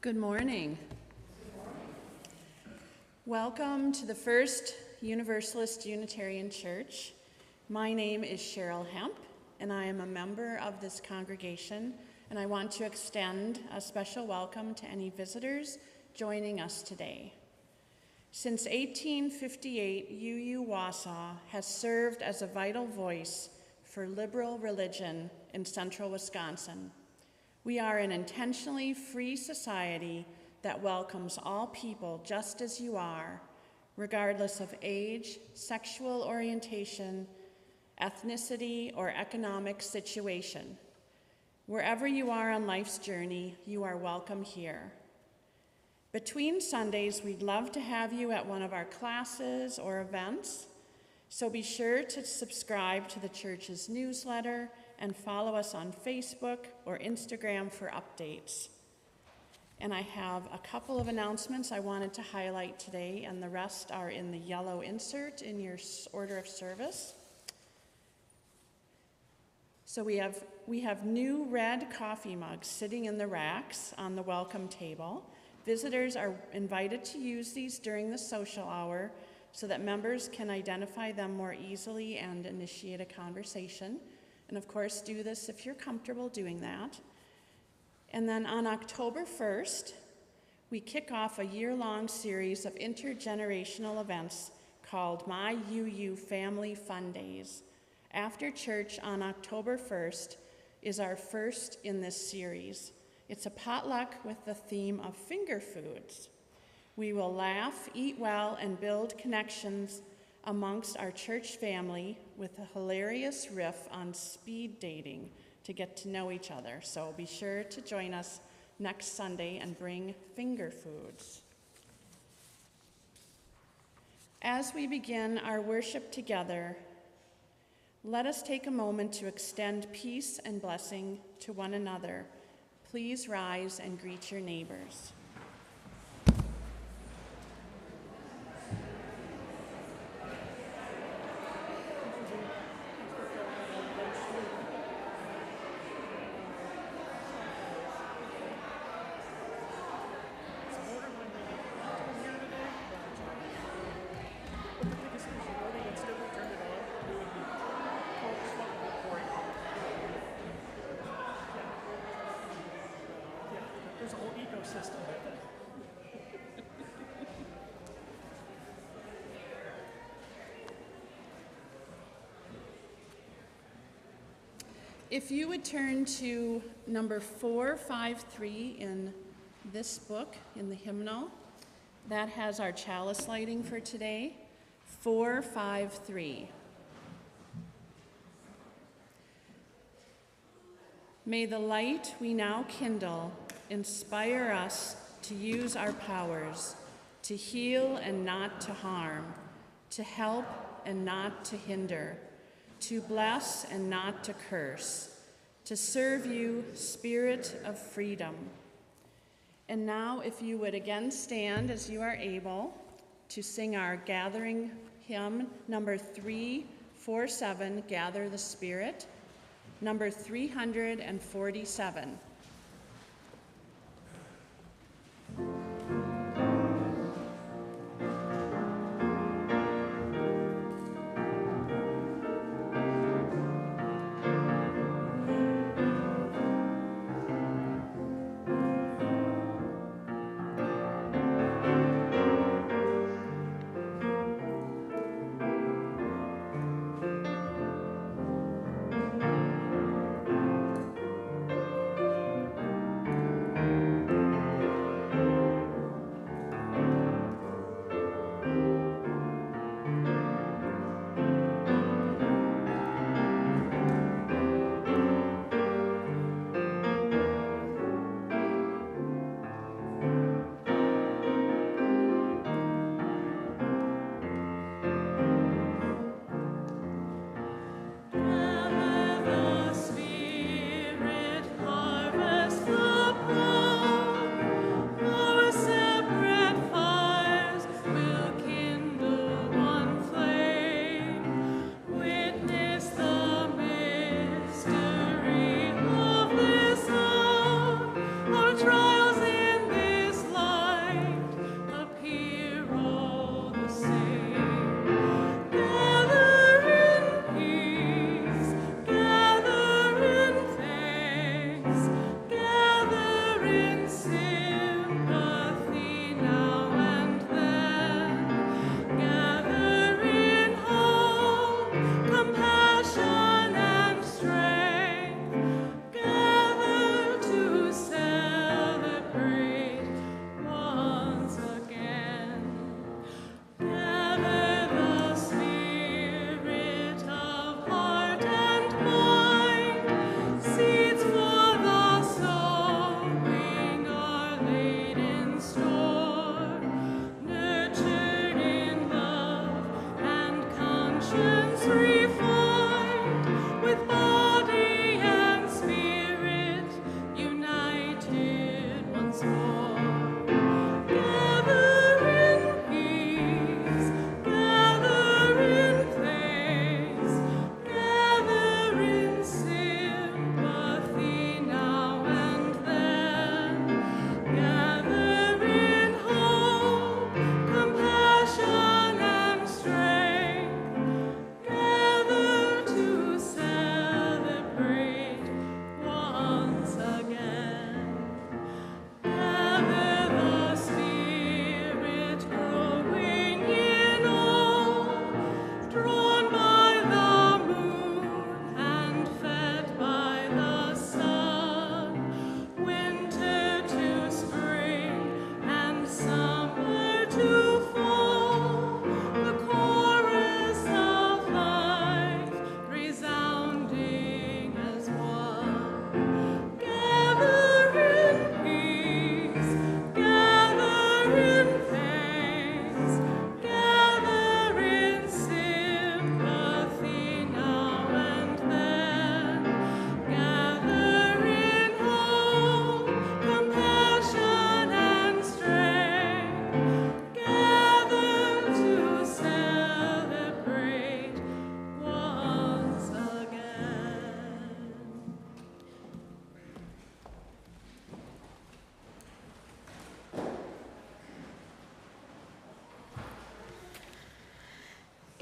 Good morning. Welcome to the First Universalist Unitarian Church. My name is Cheryl Hemp, and I am a member of this congregation, and I want to extend a special welcome to any visitors joining us today. Since 1858, UU Wausau has served as a vital voice for liberal religion in central Wisconsin. We are an intentionally free society that welcomes all people just as you are, regardless of age, sexual orientation, ethnicity, or economic situation. Wherever you are on life's journey, you are welcome here. Between Sundays, we'd love to have you at one of our classes or events, so be sure to subscribe to the church's newsletter and follow us on Facebook or Instagram for updates. And I have a couple of announcements I wanted to highlight today, and the rest are in the yellow insert in your order of service. So we have, we have new red coffee mugs sitting in the racks on the welcome table. Visitors are invited to use these during the social hour so that members can identify them more easily and initiate a conversation. And of course, do this if you're comfortable doing that. And then on October 1st, we kick off a year long series of intergenerational events called My UU Family Fun Days. After church on October 1st is our first in this series. It's a potluck with the theme of finger foods. We will laugh, eat well, and build connections amongst our church family with a hilarious riff on speed dating to get to know each other. So be sure to join us next Sunday and bring finger foods. As we begin our worship together, let us take a moment to extend peace and blessing to one another. Please rise and greet your neighbors. If you would turn to number 453 in this book, in the hymnal, that has our chalice lighting for today. 453. May the light we now kindle inspire us to use our powers, to heal and not to harm, to help and not to hinder to bless and not to curse, to serve you, Spirit of freedom. And now, if you would again stand as you are able to sing our gathering hymn, number 347, Gather the Spirit, number 347.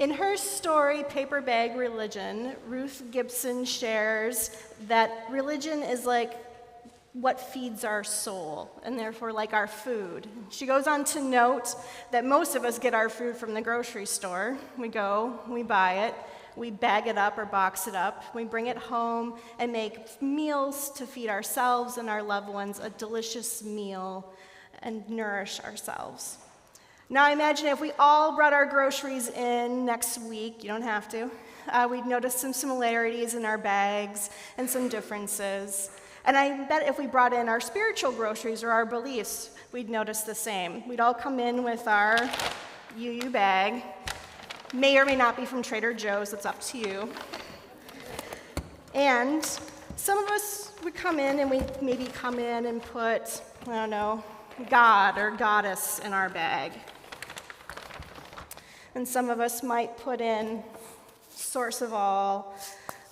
In her story, Paper Bag Religion, Ruth Gibson shares that religion is like what feeds our soul, and therefore like our food. She goes on to note that most of us get our food from the grocery store. We go, we buy it, we bag it up or box it up, we bring it home and make meals to feed ourselves and our loved ones a delicious meal and nourish ourselves. Now, I imagine if we all brought our groceries in next week, you don't have to. Uh, we'd notice some similarities in our bags and some differences. And I bet if we brought in our spiritual groceries or our beliefs, we'd notice the same. We'd all come in with our UU bag, may or may not be from Trader Joe's, it's up to you. And some of us would come in and we maybe come in and put, I don't know, God or goddess in our bag. And some of us might put in source of all,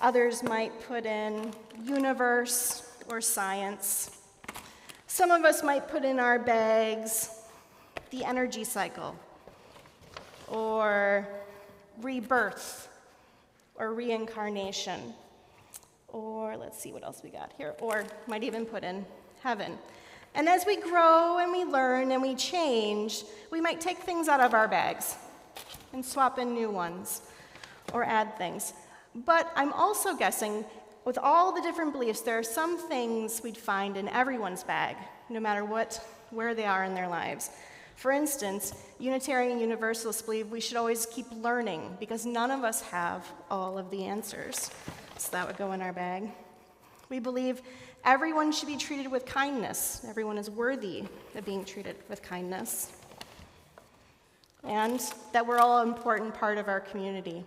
others might put in universe or science. Some of us might put in our bags the energy cycle or rebirth or reincarnation or let's see what else we got here or might even put in heaven. And as we grow and we learn and we change, we might take things out of our bags and swap in new ones or add things. But I'm also guessing, with all the different beliefs, there are some things we'd find in everyone's bag, no matter what, where they are in their lives. For instance, Unitarian Universalists believe we should always keep learning because none of us have all of the answers. So that would go in our bag. We believe everyone should be treated with kindness. Everyone is worthy of being treated with kindness and that we're all an important part of our community.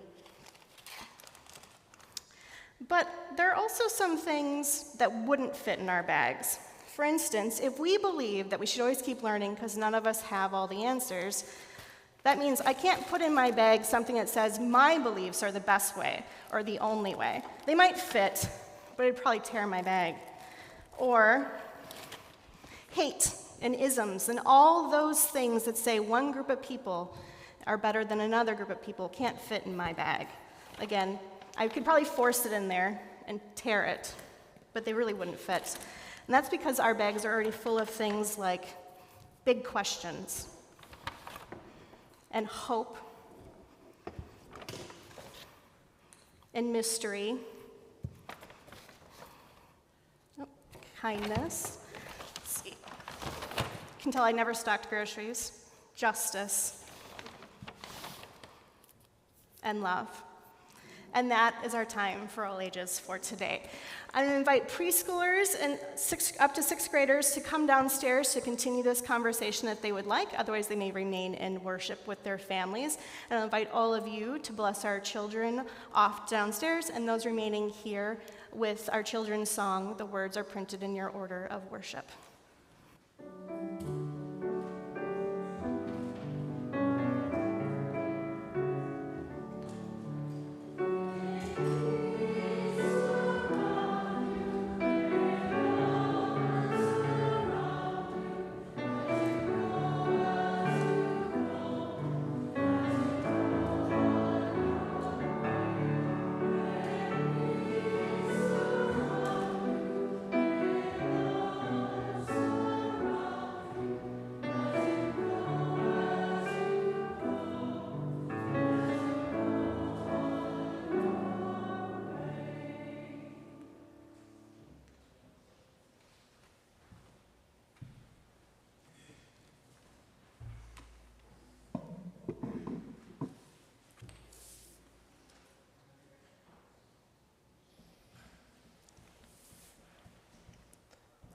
But there are also some things that wouldn't fit in our bags. For instance, if we believe that we should always keep learning because none of us have all the answers, that means I can't put in my bag something that says my beliefs are the best way or the only way. They might fit, but it'd probably tear my bag. Or hate and isms and all those things that say one group of people are better than another group of people can't fit in my bag. Again, I could probably force it in there and tear it, but they really wouldn't fit. And that's because our bags are already full of things like big questions and hope and mystery, oh, kindness can tell I never stocked groceries, justice, and love. And that is our time for all ages for today. I invite preschoolers and six, up to sixth graders to come downstairs to continue this conversation that they would like. Otherwise, they may remain in worship with their families. And I invite all of you to bless our children off downstairs and those remaining here with our children's song. The words are printed in your order of worship. Thank you.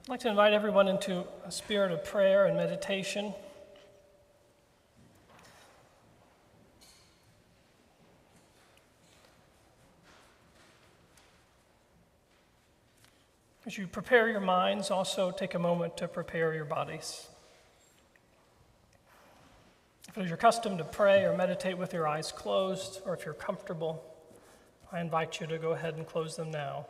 I'd like to invite everyone into a spirit of prayer and meditation. As you prepare your minds, also take a moment to prepare your bodies. If it is your custom to pray or meditate with your eyes closed, or if you're comfortable, I invite you to go ahead and close them now.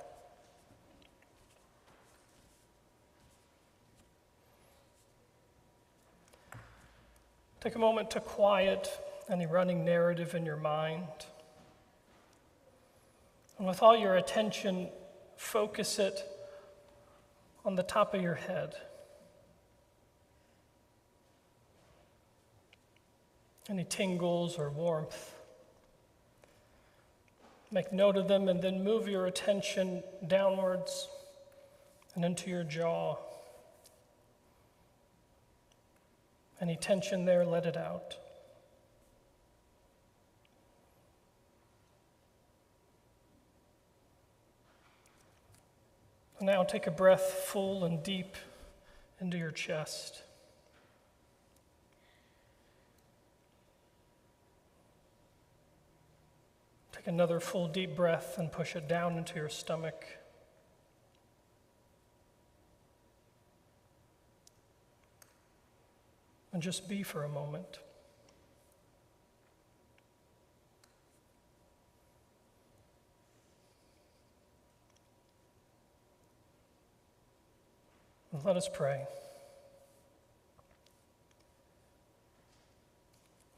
Take a moment to quiet any running narrative in your mind. And with all your attention, focus it on the top of your head. Any tingles or warmth. Make note of them and then move your attention downwards and into your jaw. Any tension there, let it out. Now take a breath full and deep into your chest. Take another full deep breath and push it down into your stomach. And just be for a moment. Let us pray.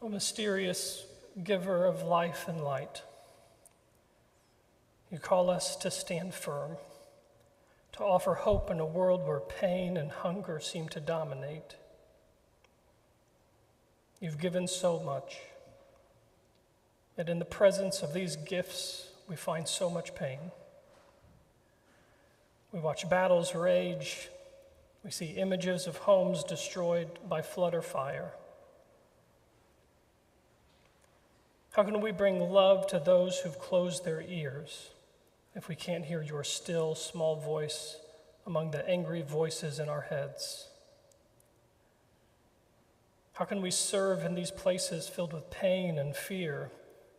O mysterious giver of life and light, you call us to stand firm, to offer hope in a world where pain and hunger seem to dominate. You've given so much, yet in the presence of these gifts, we find so much pain. We watch battles rage we see images of homes destroyed by flood or fire. How can we bring love to those who've closed their ears if we can't hear your still, small voice among the angry voices in our heads? How can we serve in these places filled with pain and fear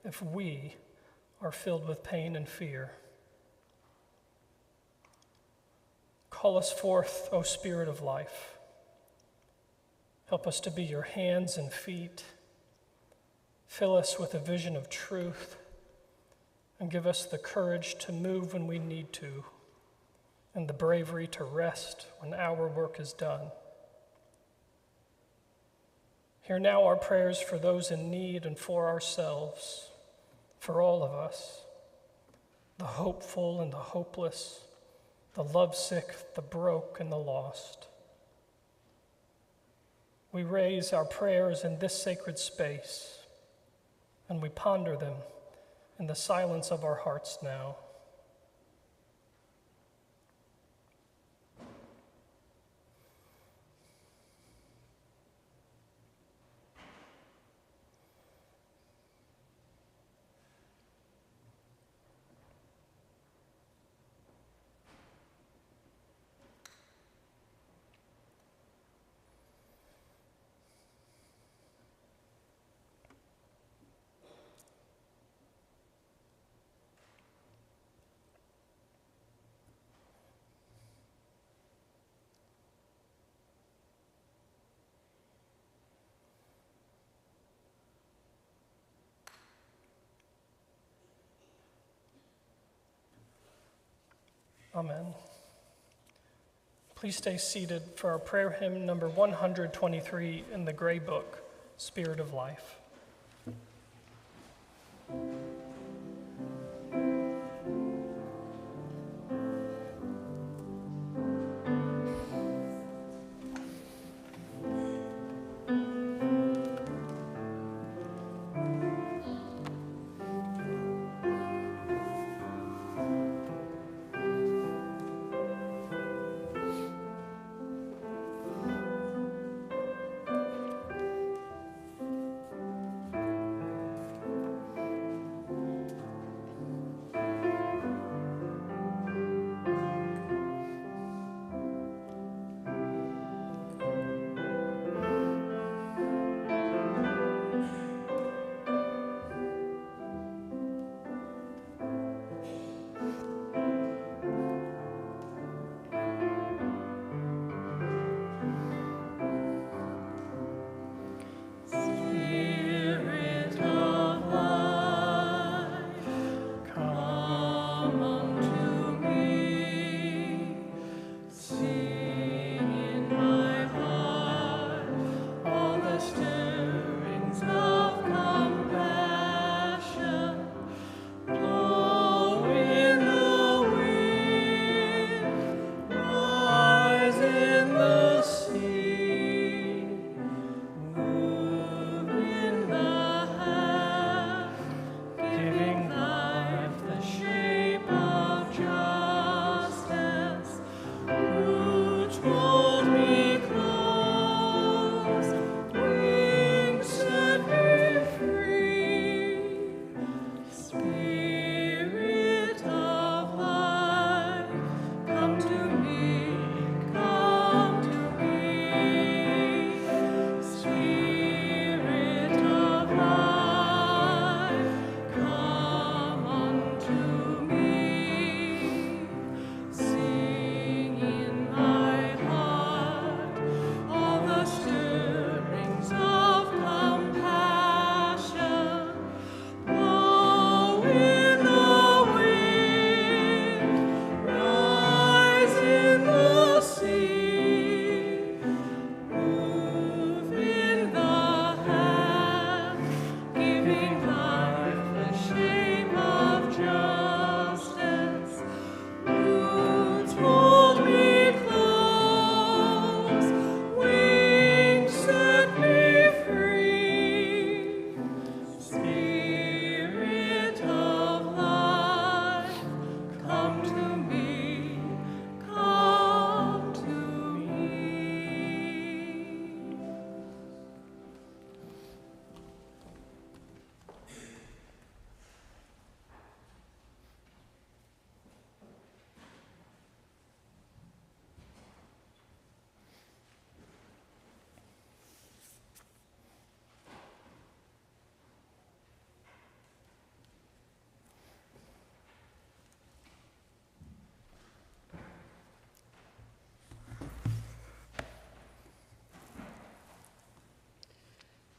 if we are filled with pain and fear? Call us forth, O Spirit of life. Help us to be your hands and feet. Fill us with a vision of truth and give us the courage to move when we need to and the bravery to rest when our work is done. Hear now our prayers for those in need and for ourselves, for all of us, the hopeful and the hopeless the lovesick, the broke, and the lost. We raise our prayers in this sacred space and we ponder them in the silence of our hearts now. Amen. Please stay seated for our prayer hymn number 123 in the Gray Book, Spirit of Life.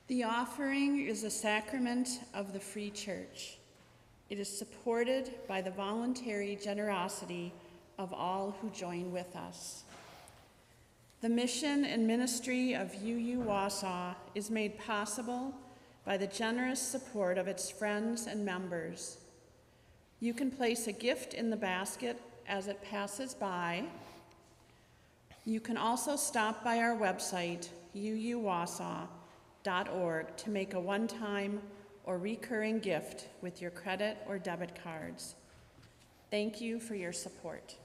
The offering is a sacrament of the free church. It is supported by the voluntary generosity of all who join with us. The mission and ministry of UU Wausau is made possible by the generous support of its friends and members. You can place a gift in the basket as it passes by. You can also stop by our website, uuwausau.org, to make a one time or recurring gift with your credit or debit cards. Thank you for your support.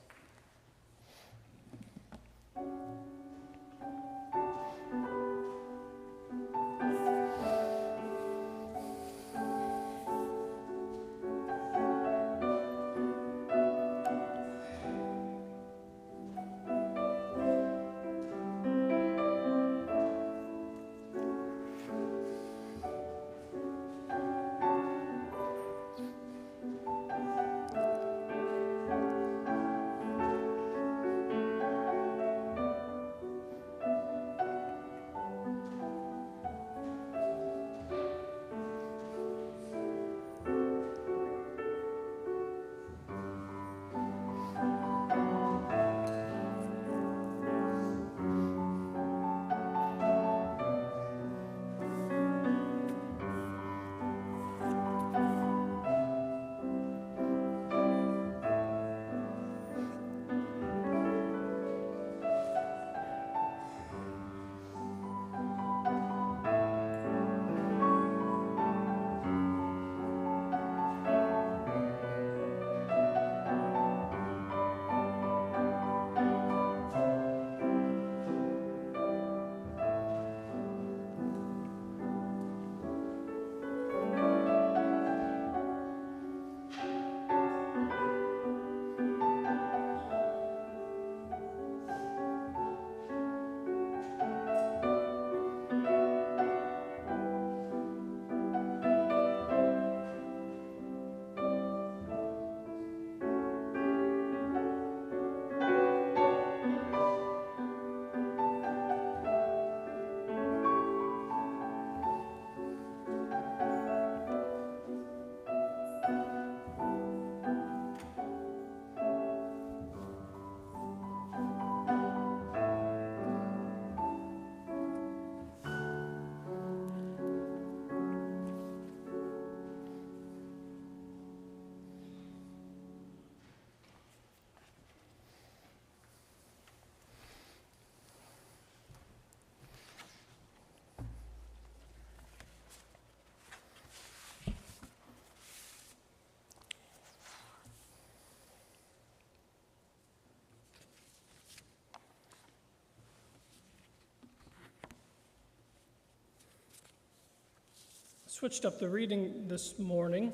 Switched up the reading this morning.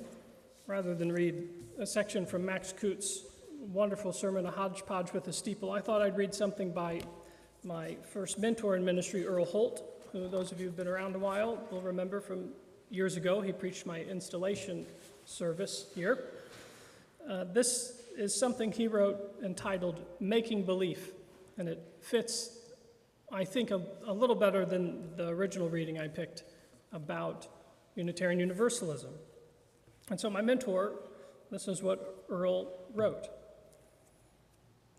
Rather than read a section from Max Coots' wonderful sermon, A Hodgepodge with a Steeple, I thought I'd read something by my first mentor in ministry, Earl Holt, who those of you who've been around a while will remember from years ago. He preached my installation service here. Uh, this is something he wrote entitled Making Belief, and it fits, I think, a, a little better than the original reading I picked about Unitarian Universalism. And so, my mentor, this is what Earl wrote.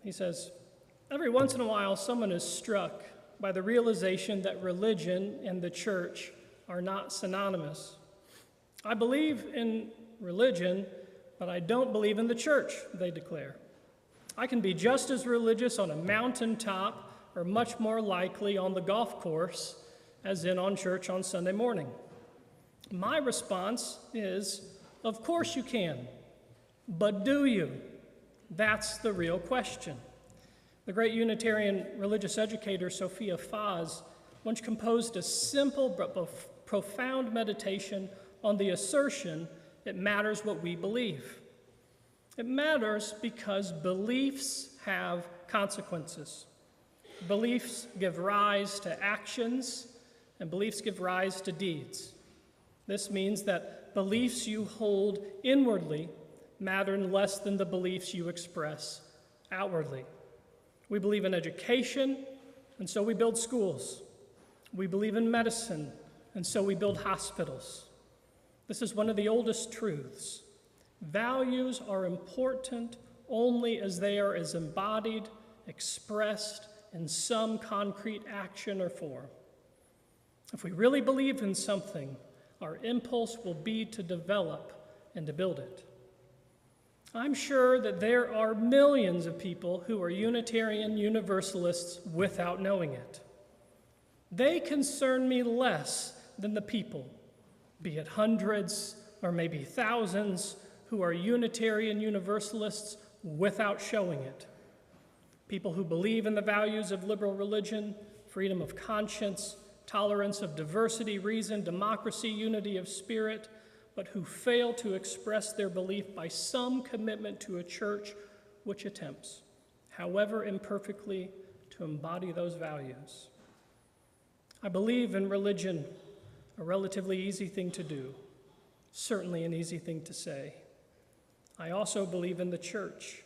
He says, Every once in a while, someone is struck by the realization that religion and the church are not synonymous. I believe in religion, but I don't believe in the church, they declare. I can be just as religious on a mountaintop or much more likely on the golf course as in on church on Sunday morning. My response is, of course you can, but do you? That's the real question. The great Unitarian religious educator Sophia Fahs once composed a simple but profound meditation on the assertion it matters what we believe. It matters because beliefs have consequences. Beliefs give rise to actions, and beliefs give rise to deeds. This means that beliefs you hold inwardly matter less than the beliefs you express outwardly. We believe in education, and so we build schools. We believe in medicine, and so we build hospitals. This is one of the oldest truths. Values are important only as they are as embodied, expressed in some concrete action or form. If we really believe in something, our impulse will be to develop and to build it. I'm sure that there are millions of people who are Unitarian Universalists without knowing it. They concern me less than the people, be it hundreds or maybe thousands, who are Unitarian Universalists without showing it. People who believe in the values of liberal religion, freedom of conscience, tolerance of diversity, reason, democracy, unity of spirit, but who fail to express their belief by some commitment to a church which attempts, however imperfectly, to embody those values. I believe in religion, a relatively easy thing to do, certainly an easy thing to say. I also believe in the church,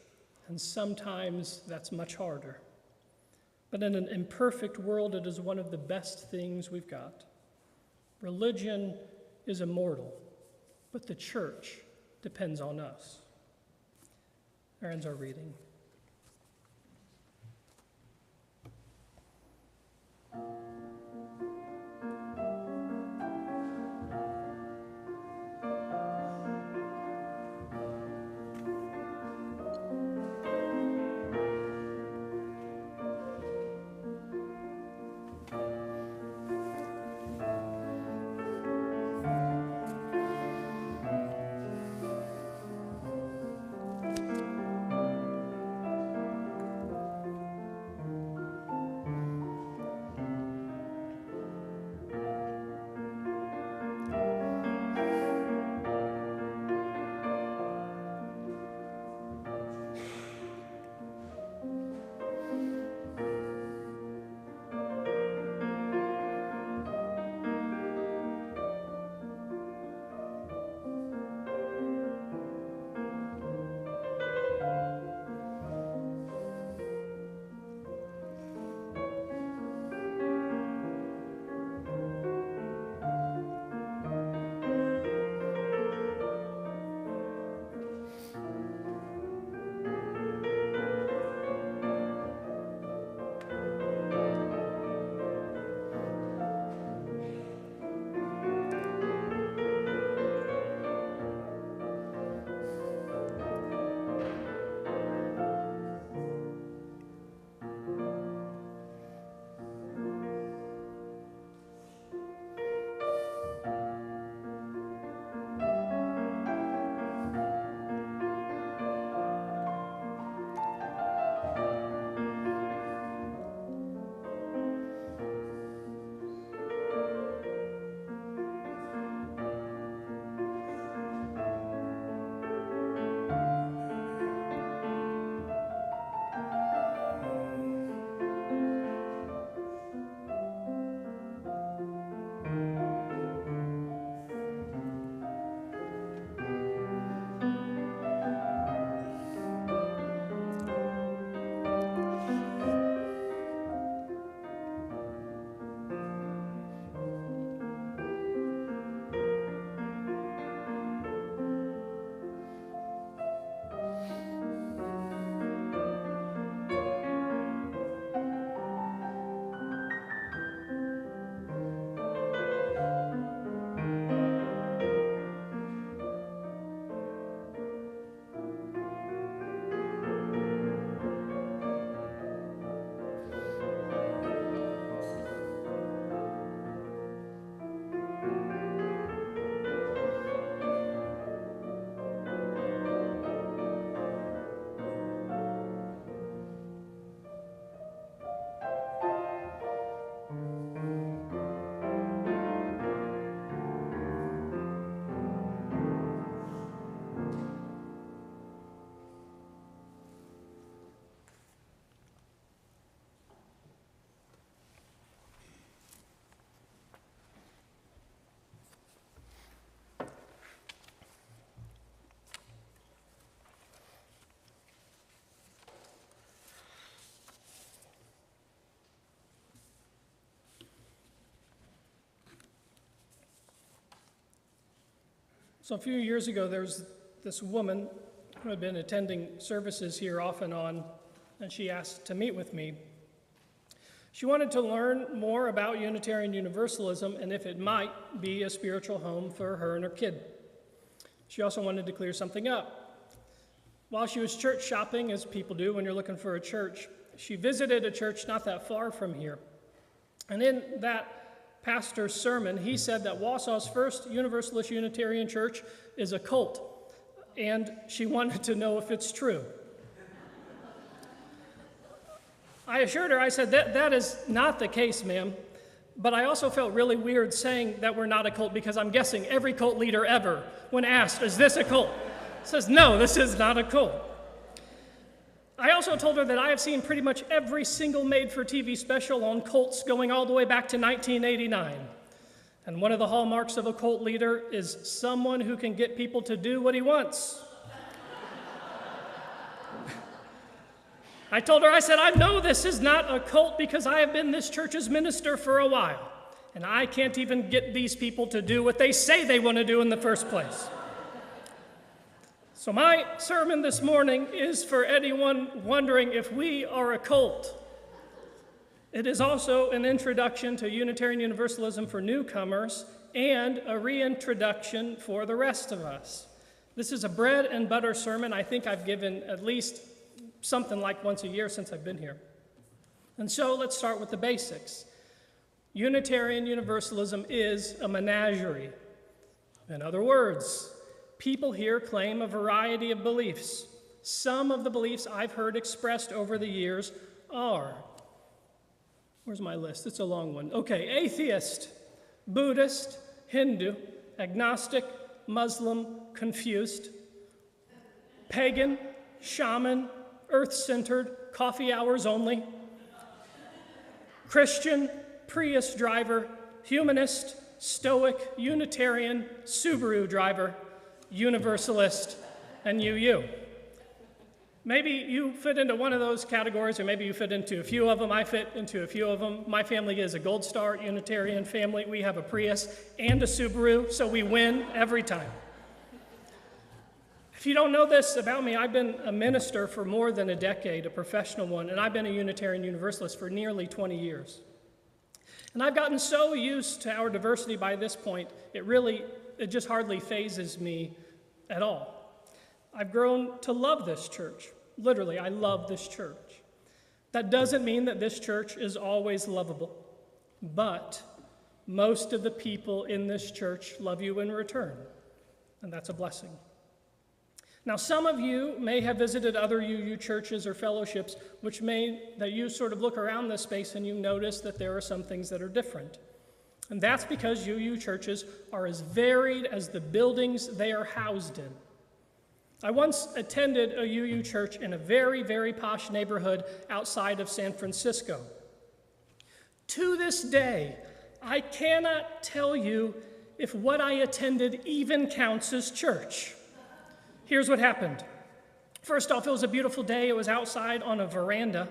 and sometimes that's much harder. But in an imperfect world, it is one of the best things we've got. Religion is immortal, but the church depends on us. There ends our reading. So, a few years ago, there was this woman who had been attending services here off and on, and she asked to meet with me. She wanted to learn more about Unitarian Universalism and if it might be a spiritual home for her and her kid. She also wanted to clear something up. While she was church shopping, as people do when you're looking for a church, she visited a church not that far from here. And in that pastor's sermon, he said that Wausau's first Universalist Unitarian church is a cult, and she wanted to know if it's true. I assured her, I said, that, that is not the case, ma'am. But I also felt really weird saying that we're not a cult because I'm guessing every cult leader ever, when asked, Is this a cult? says, No, this is not a cult. I also told her that I have seen pretty much every single made for TV special on cults going all the way back to 1989. And one of the hallmarks of a cult leader is someone who can get people to do what he wants. I told her, I said, I know this is not a cult because I have been this church's minister for a while, and I can't even get these people to do what they say they want to do in the first place. So, my sermon this morning is for anyone wondering if we are a cult. It is also an introduction to Unitarian Universalism for newcomers and a reintroduction for the rest of us. This is a bread and butter sermon I think I've given at least something like once a year since I've been here. And so let's start with the basics. Unitarian Universalism is a menagerie. In other words, people here claim a variety of beliefs. Some of the beliefs I've heard expressed over the years are where's my list? It's a long one. Okay, atheist, Buddhist, Hindu, agnostic, Muslim, confused, pagan, shaman, earth centered, coffee hours only, Christian, Prius driver, humanist, stoic, Unitarian, Subaru driver, Universalist, and UU. Maybe you fit into one of those categories, or maybe you fit into a few of them. I fit into a few of them. My family is a Gold Star Unitarian family. We have a Prius and a Subaru, so we win every time. If you don't know this about me, I've been a minister for more than a decade, a professional one, and I've been a Unitarian Universalist for nearly 20 years. And I've gotten so used to our diversity by this point, it really, it just hardly fazes me at all. I've grown to love this church. Literally, I love this church. That doesn't mean that this church is always lovable, but most of the people in this church love you in return, and that's a blessing. Now, some of you may have visited other UU churches or fellowships, which may that you sort of look around this space and you notice that there are some things that are different. And that's because UU churches are as varied as the buildings they are housed in. I once attended a UU church in a very, very posh neighborhood outside of San Francisco. To this day, I cannot tell you if what I attended even counts as church. Here's what happened. First off, it was a beautiful day. It was outside on a veranda,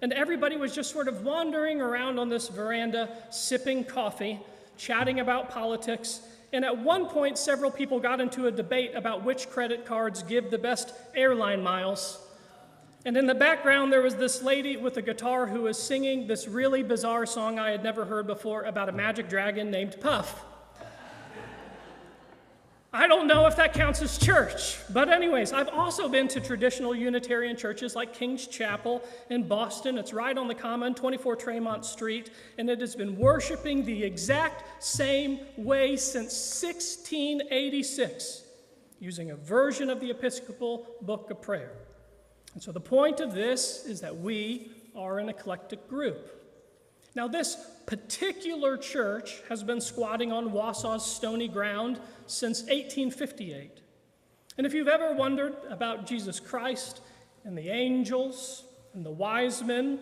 and everybody was just sort of wandering around on this veranda, sipping coffee, chatting about politics. And at one point, several people got into a debate about which credit cards give the best airline miles. And in the background, there was this lady with a guitar who was singing this really bizarre song I had never heard before about a magic dragon named Puff. I don't know if that counts as church. But, anyways, I've also been to traditional Unitarian churches like King's Chapel in Boston. It's right on the Common, 24 Tremont Street, and it has been worshiping the exact same way since 1686, using a version of the Episcopal Book of Prayer. And so, the point of this is that we are an eclectic group. Now, this particular church has been squatting on Wausau's stony ground since 1858. And if you've ever wondered about Jesus Christ and the angels and the wise men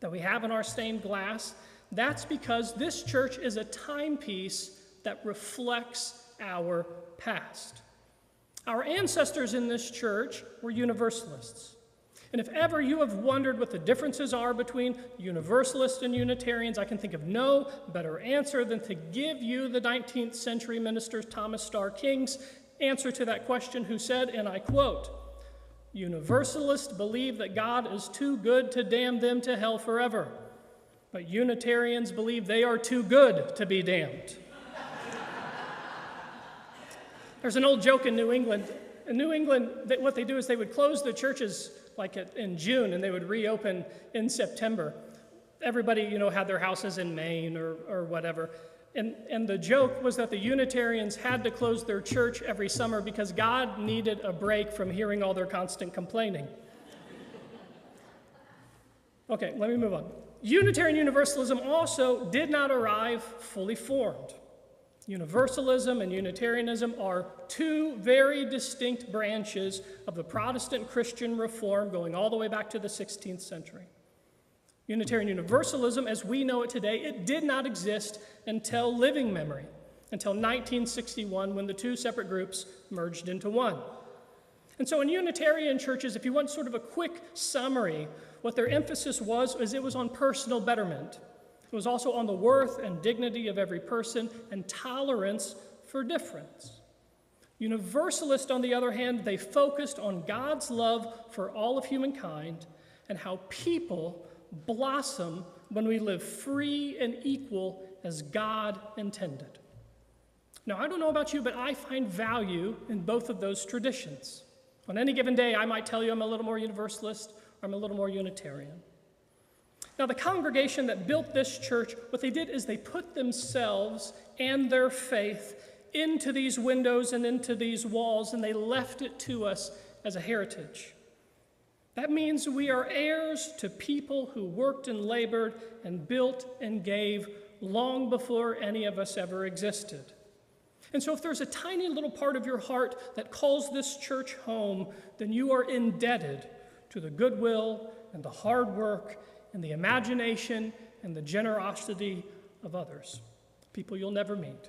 that we have in our stained glass, that's because this church is a timepiece that reflects our past. Our ancestors in this church were Universalists. And if ever you have wondered what the differences are between Universalists and Unitarians, I can think of no better answer than to give you the 19th century minister Thomas Starr King's answer to that question, who said, and I quote, Universalists believe that God is too good to damn them to hell forever, but Unitarians believe they are too good to be damned. There's an old joke in New England. In New England, what they do is they would close the churches like in June and they would reopen in September. Everybody, you know, had their houses in Maine or, or whatever. And, and the joke was that the Unitarians had to close their church every summer because God needed a break from hearing all their constant complaining. Okay, let me move on. Unitarian Universalism also did not arrive fully formed. Universalism and Unitarianism are two very distinct branches of the Protestant Christian reform going all the way back to the 16th century. Unitarian Universalism, as we know it today, it did not exist until living memory, until 1961 when the two separate groups merged into one. And so in Unitarian churches, if you want sort of a quick summary, what their emphasis was is it was on personal betterment. It was also on the worth and dignity of every person and tolerance for difference. Universalists, on the other hand, they focused on God's love for all of humankind and how people blossom when we live free and equal as God intended. Now, I don't know about you, but I find value in both of those traditions. On any given day, I might tell you I'm a little more universalist or I'm a little more Unitarian. Now, the congregation that built this church, what they did is they put themselves and their faith into these windows and into these walls, and they left it to us as a heritage. That means we are heirs to people who worked and labored and built and gave long before any of us ever existed. And so, if there's a tiny little part of your heart that calls this church home, then you are indebted to the goodwill and the hard work and the imagination and the generosity of others, people you'll never meet.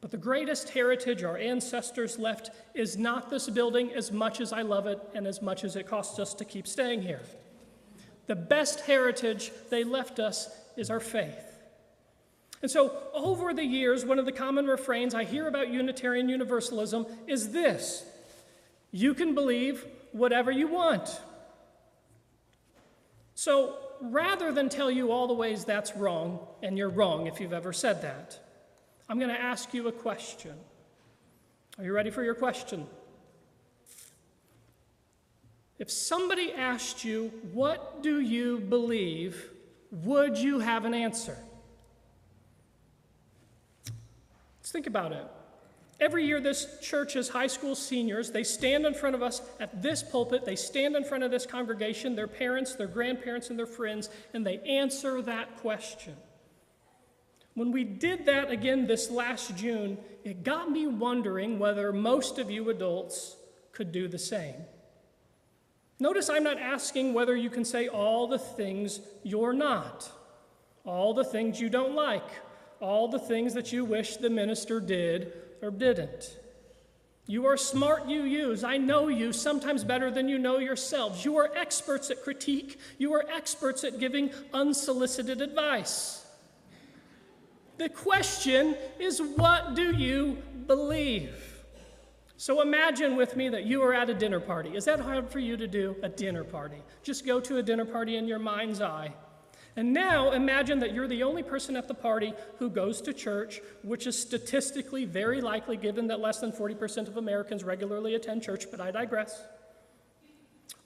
But the greatest heritage our ancestors left is not this building as much as I love it and as much as it costs us to keep staying here. The best heritage they left us is our faith. And so, over the years, one of the common refrains I hear about Unitarian Universalism is this you can believe whatever you want. So, rather than tell you all the ways that's wrong, and you're wrong if you've ever said that, I'm going to ask you a question. Are you ready for your question? If somebody asked you, What do you believe? would you have an answer? Let's think about it. Every year, this church's high school seniors, they stand in front of us at this pulpit, they stand in front of this congregation, their parents, their grandparents, and their friends, and they answer that question. When we did that again this last June, it got me wondering whether most of you adults could do the same. Notice I'm not asking whether you can say all the things you're not, all the things you don't like, all the things that you wish the minister did or didn't. You are smart UUs. I know you sometimes better than you know yourselves. You are experts at critique. You are experts at giving unsolicited advice. The question is, what do you believe? So imagine with me that you are at a dinner party. Is that hard for you to do? A dinner party. Just go to a dinner party in your mind's eye. And now imagine that you're the only person at the party who goes to church, which is statistically very likely given that less than 40% of Americans regularly attend church, but I digress.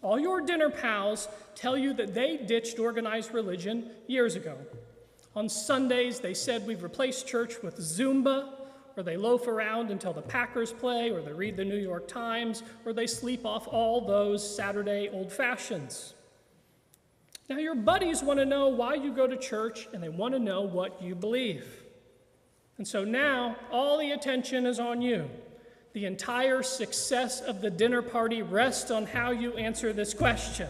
All your dinner pals tell you that they ditched organized religion years ago. On Sundays, they said we've replaced church with Zumba, or they loaf around until the Packers play, or they read the New York Times, or they sleep off all those Saturday old fashions. Now, your buddies want to know why you go to church, and they want to know what you believe. And so now, all the attention is on you. The entire success of the dinner party rests on how you answer this question.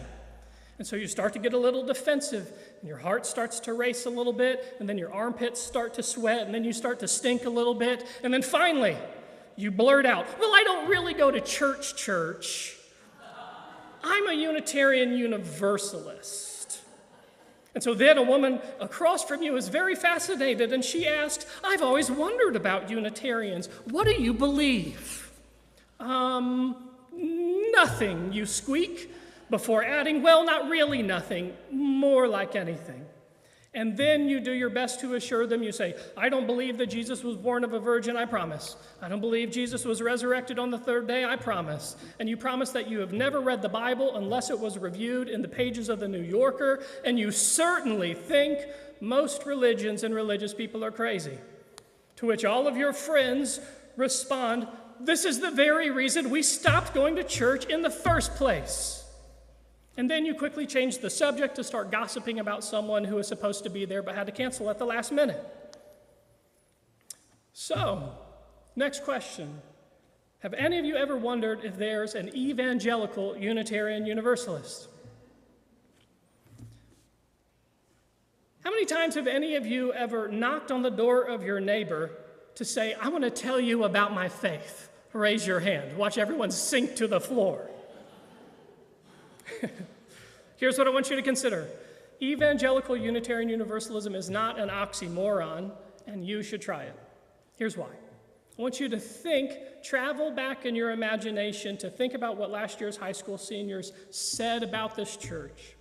And so you start to get a little defensive, and your heart starts to race a little bit, and then your armpits start to sweat, and then you start to stink a little bit, and then finally, you blurt out, Well, I don't really go to church, church. I'm a Unitarian Universalist. And so then a woman across from you is very fascinated and she asked, I've always wondered about Unitarians. What do you believe? Um, nothing, you squeak, before adding, well, not really nothing, more like anything. And then you do your best to assure them. You say, I don't believe that Jesus was born of a virgin, I promise. I don't believe Jesus was resurrected on the third day, I promise. And you promise that you have never read the Bible unless it was reviewed in the pages of the New Yorker. And you certainly think most religions and religious people are crazy. To which all of your friends respond, This is the very reason we stopped going to church in the first place. And then you quickly change the subject to start gossiping about someone who was supposed to be there but had to cancel at the last minute. So, next question Have any of you ever wondered if there's an evangelical Unitarian Universalist? How many times have any of you ever knocked on the door of your neighbor to say, I want to tell you about my faith? Raise your hand. Watch everyone sink to the floor. Here's what I want you to consider Evangelical Unitarian Universalism is not an oxymoron, and you should try it. Here's why. I want you to think, travel back in your imagination to think about what last year's high school seniors said about this church.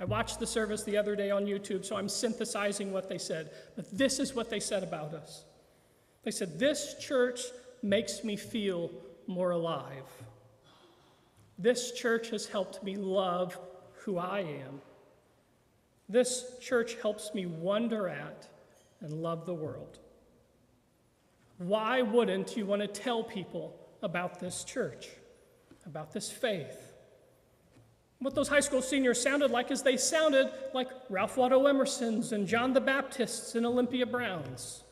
I watched the service the other day on YouTube, so I'm synthesizing what they said. But this is what they said about us. They said, This church makes me feel more alive. This church has helped me love who I am. This church helps me wonder at and love the world. Why wouldn't you want to tell people about this church, about this faith? What those high school seniors sounded like is they sounded like Ralph Waldo Emerson's and John the Baptist's and Olympia Brown's.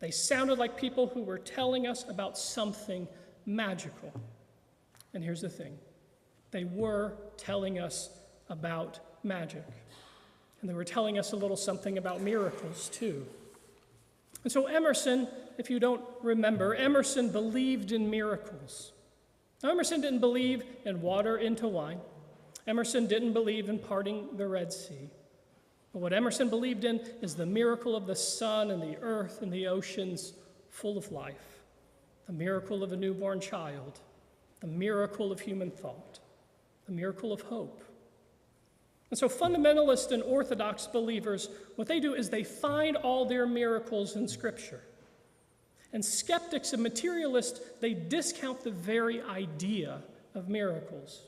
They sounded like people who were telling us about something magical. And here's the thing they were telling us about magic. And they were telling us a little something about miracles, too. And so, Emerson, if you don't remember, Emerson believed in miracles. Now, Emerson didn't believe in water into wine, Emerson didn't believe in parting the Red Sea. But what Emerson believed in is the miracle of the sun and the earth and the oceans full of life, the miracle of a newborn child, the miracle of human thought, the miracle of hope. And so, fundamentalist and orthodox believers, what they do is they find all their miracles in Scripture. And skeptics and materialists, they discount the very idea of miracles.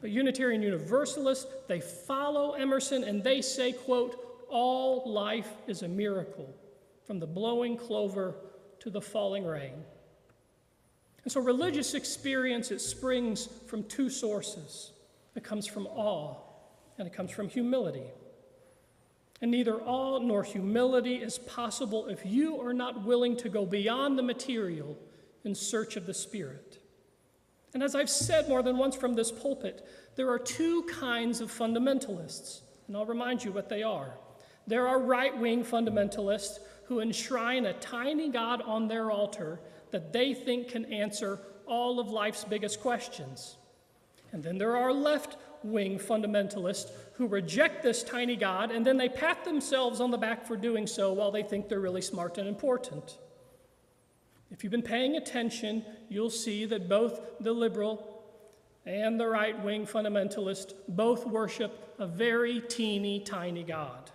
But Unitarian Universalists, they follow Emerson and they say, quote, all life is a miracle, from the blowing clover to the falling rain. And so religious experience, it springs from two sources. It comes from awe and it comes from humility. And neither awe nor humility is possible if you are not willing to go beyond the material in search of the Spirit. And as I've said more than once from this pulpit, there are two kinds of fundamentalists, and I'll remind you what they are. There are right wing fundamentalists who enshrine a tiny God on their altar that they think can answer all of life's biggest questions. And then there are left wing fundamentalists who reject this tiny God and then they pat themselves on the back for doing so while they think they're really smart and important. If you've been paying attention, you'll see that both the liberal and the right wing fundamentalist both worship a very teeny tiny God.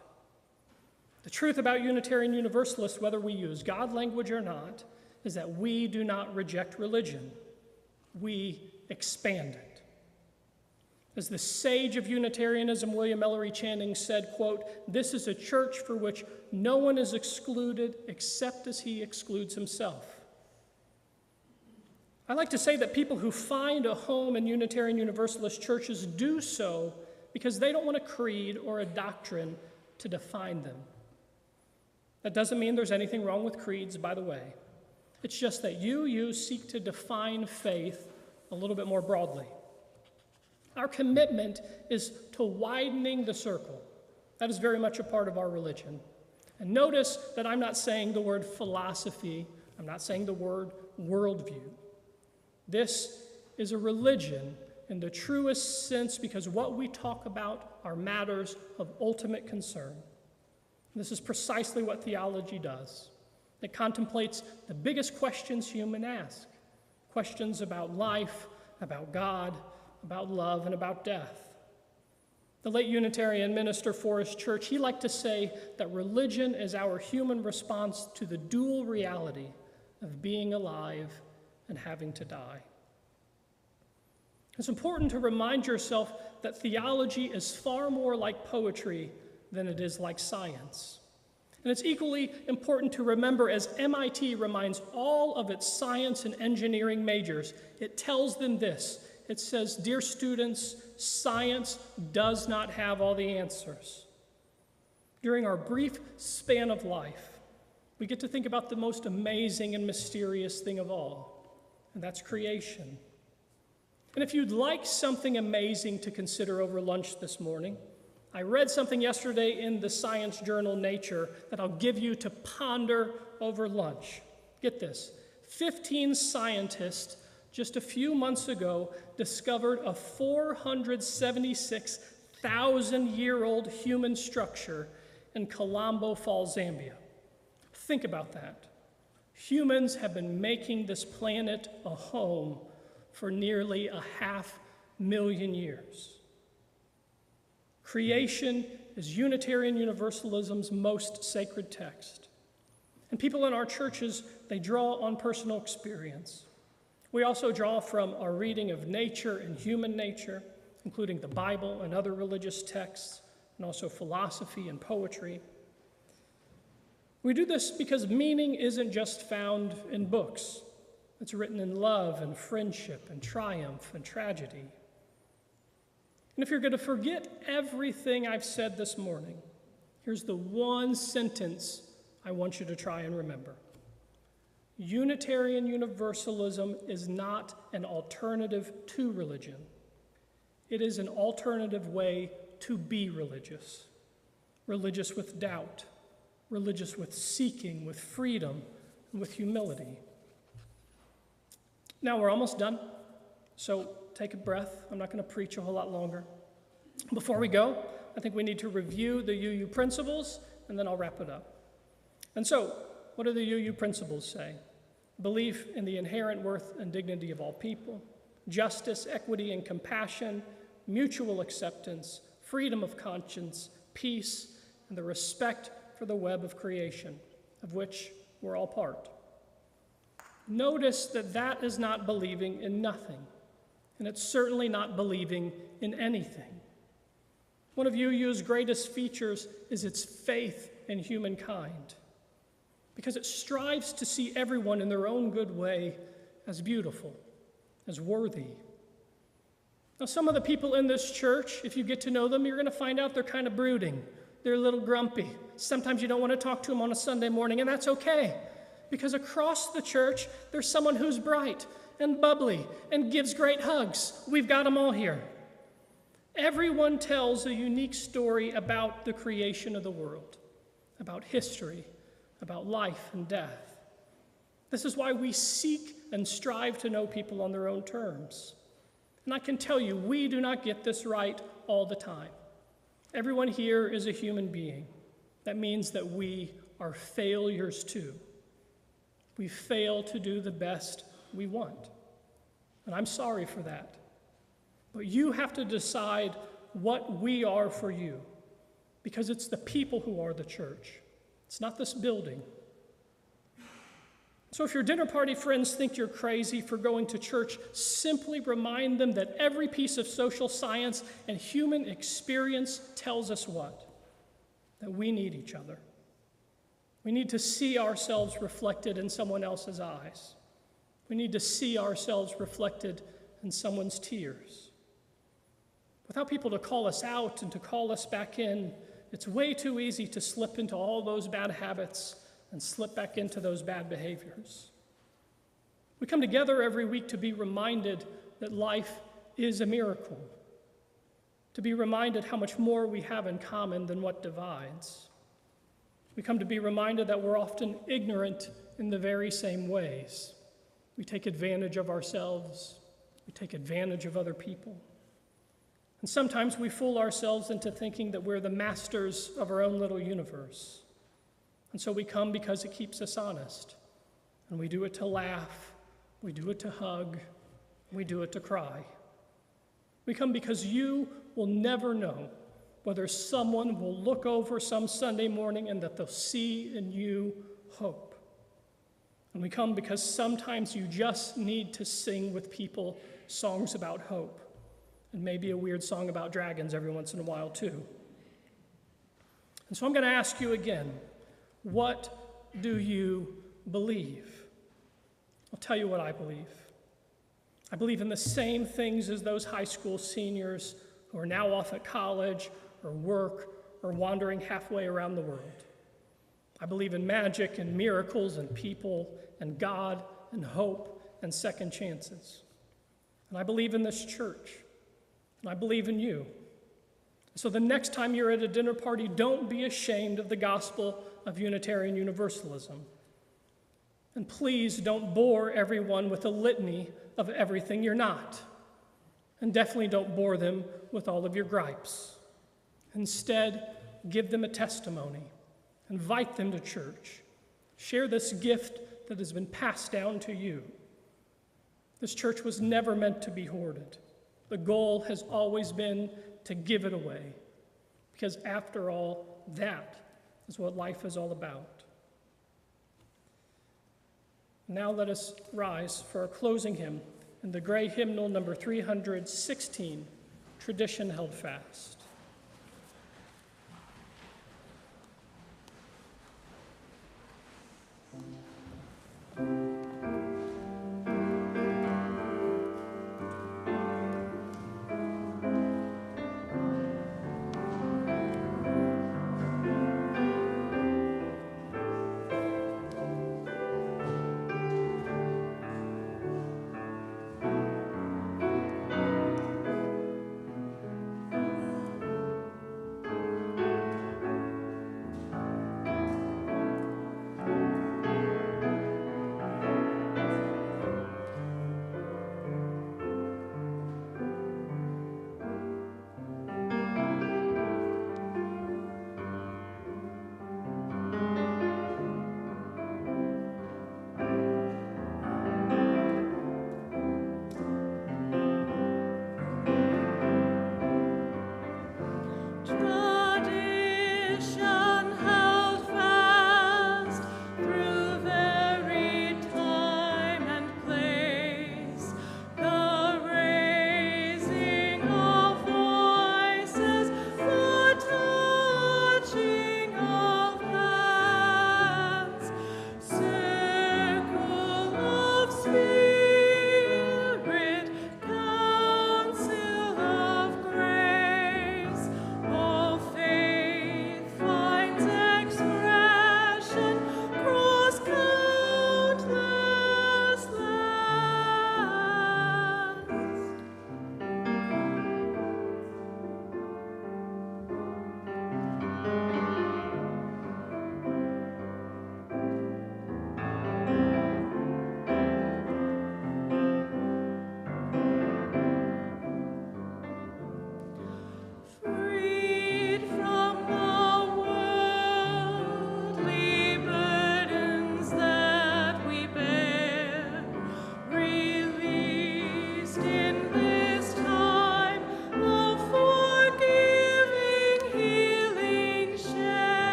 The truth about Unitarian Universalists, whether we use God language or not, is that we do not reject religion, we expand it. As the sage of Unitarianism, William Ellery Channing, said, quote, This is a church for which no one is excluded except as he excludes himself. I like to say that people who find a home in Unitarian Universalist churches do so because they don't want a creed or a doctrine to define them. That doesn't mean there's anything wrong with creeds, by the way. It's just that you, you seek to define faith a little bit more broadly. Our commitment is to widening the circle. That is very much a part of our religion. And notice that I'm not saying the word philosophy, I'm not saying the word worldview. This is a religion in the truest sense because what we talk about are matters of ultimate concern. This is precisely what theology does. It contemplates the biggest questions human ask questions about life, about God, about love, and about death. The late Unitarian minister Forrest Church, he liked to say that religion is our human response to the dual reality of being alive and having to die. It's important to remind yourself that theology is far more like poetry than it is like science. And it's equally important to remember as MIT reminds all of its science and engineering majors, it tells them this. It says, Dear students, science does not have all the answers. During our brief span of life, we get to think about the most amazing and mysterious thing of all, and that's creation. And if you'd like something amazing to consider over lunch this morning, I read something yesterday in the science journal Nature that I'll give you to ponder over lunch. Get this 15 scientists just a few months ago discovered a 476,000 year old human structure in Kalambo Falls, Zambia. Think about that. Humans have been making this planet a home for nearly a half million years. Creation is Unitarian Universalism's most sacred text. And people in our churches, they draw on personal experience. We also draw from our reading of nature and human nature, including the Bible and other religious texts, and also philosophy and poetry. We do this because meaning isn't just found in books. It's written in love and friendship and triumph and tragedy. And if you're going to forget everything I've said this morning, here's the one sentence I want you to try and remember Unitarian Universalism is not an alternative to religion, it is an alternative way to be religious. Religious with doubt, religious with seeking, with freedom, and with humility. Now we're almost done, so take a breath. I'm not going to preach a whole lot longer. Before we go, I think we need to review the UU principles, and then I'll wrap it up. And so, what do the UU principles say? Belief in the inherent worth and dignity of all people, justice, equity, and compassion, mutual acceptance, freedom of conscience, peace, and the respect for the web of creation, of which we're all part. Notice that that is not believing in nothing, and it's certainly not believing in anything. One of UU's greatest features is its faith in humankind, because it strives to see everyone in their own good way as beautiful, as worthy. Now, some of the people in this church, if you get to know them, you're going to find out they're kind of brooding. They're a little grumpy. Sometimes you don't want to talk to them on a Sunday morning, and that's okay. Because across the church, there's someone who's bright and bubbly and gives great hugs. We've got them all here. Everyone tells a unique story about the creation of the world, about history, about life and death. This is why we seek and strive to know people on their own terms. And I can tell you, we do not get this right all the time. Everyone here is a human being. That means that we are failures too. We fail to do the best we want. And I'm sorry for that. But you have to decide what we are for you because it's the people who are the church, it's not this building. So, if your dinner party friends think you're crazy for going to church, simply remind them that every piece of social science and human experience tells us what? That we need each other. We need to see ourselves reflected in someone else's eyes. We need to see ourselves reflected in someone's tears. Without people to call us out and to call us back in, it's way too easy to slip into all those bad habits and slip back into those bad behaviors. We come together every week to be reminded that life is a miracle, to be reminded how much more we have in common than what divides. We come to be reminded that we're often ignorant in the very same ways. We take advantage of ourselves, we take advantage of other people. And sometimes we fool ourselves into thinking that we're the masters of our own little universe. And so we come because it keeps us honest. And we do it to laugh, we do it to hug, we do it to cry. We come because you will never know whether someone will look over some Sunday morning and that they'll see in you hope. And we come because sometimes you just need to sing with people songs about hope, and maybe a weird song about dragons every once in a while, too. And so I'm going to ask you again what do you believe? I'll tell you what I believe. I believe in the same things as those high school seniors who are now off at college or work or wandering halfway around the world. I believe in magic and miracles and people and God and hope and second chances. And I believe in this church. And I believe in you. So the next time you're at a dinner party, don't be ashamed of the gospel of Unitarian Universalism. And please don't bore everyone with a litany of everything you're not. And definitely don't bore them with all of your gripes. Instead, give them a testimony, invite them to church, share this gift that has been passed down to you. This church was never meant to be hoarded. The goal has always been to give it away, because after all, that is what life is all about. Now let us rise for our closing hymn in the gray hymnal number 316, Tradition Held Fast.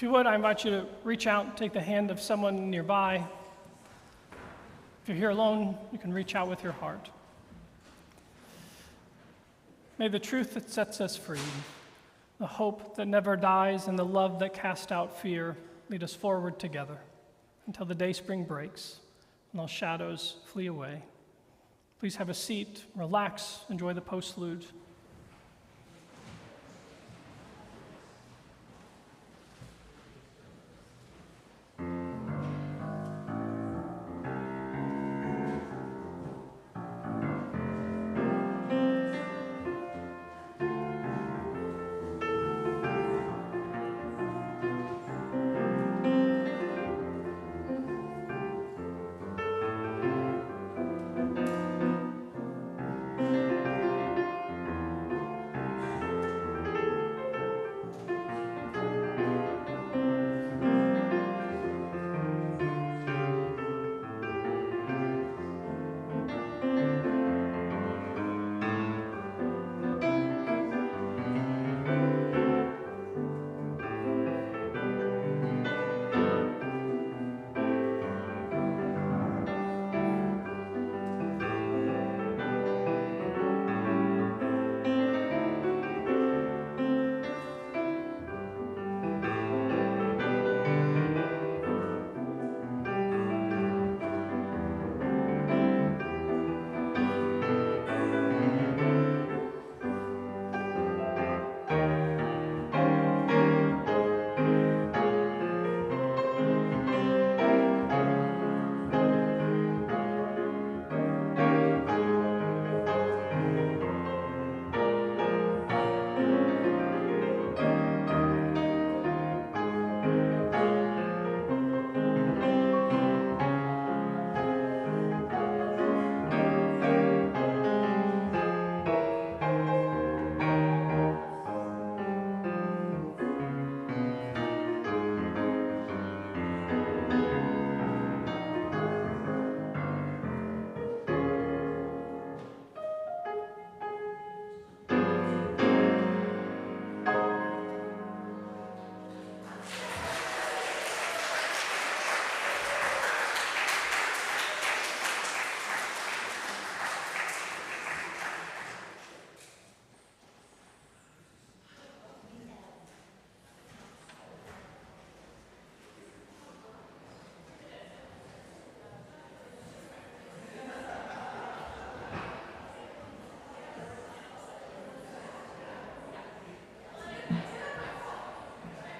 If you would, I invite you to reach out and take the hand of someone nearby. If you're here alone, you can reach out with your heart. May the truth that sets us free, the hope that never dies, and the love that casts out fear lead us forward together until the day spring breaks and all shadows flee away. Please have a seat, relax, enjoy the postlude,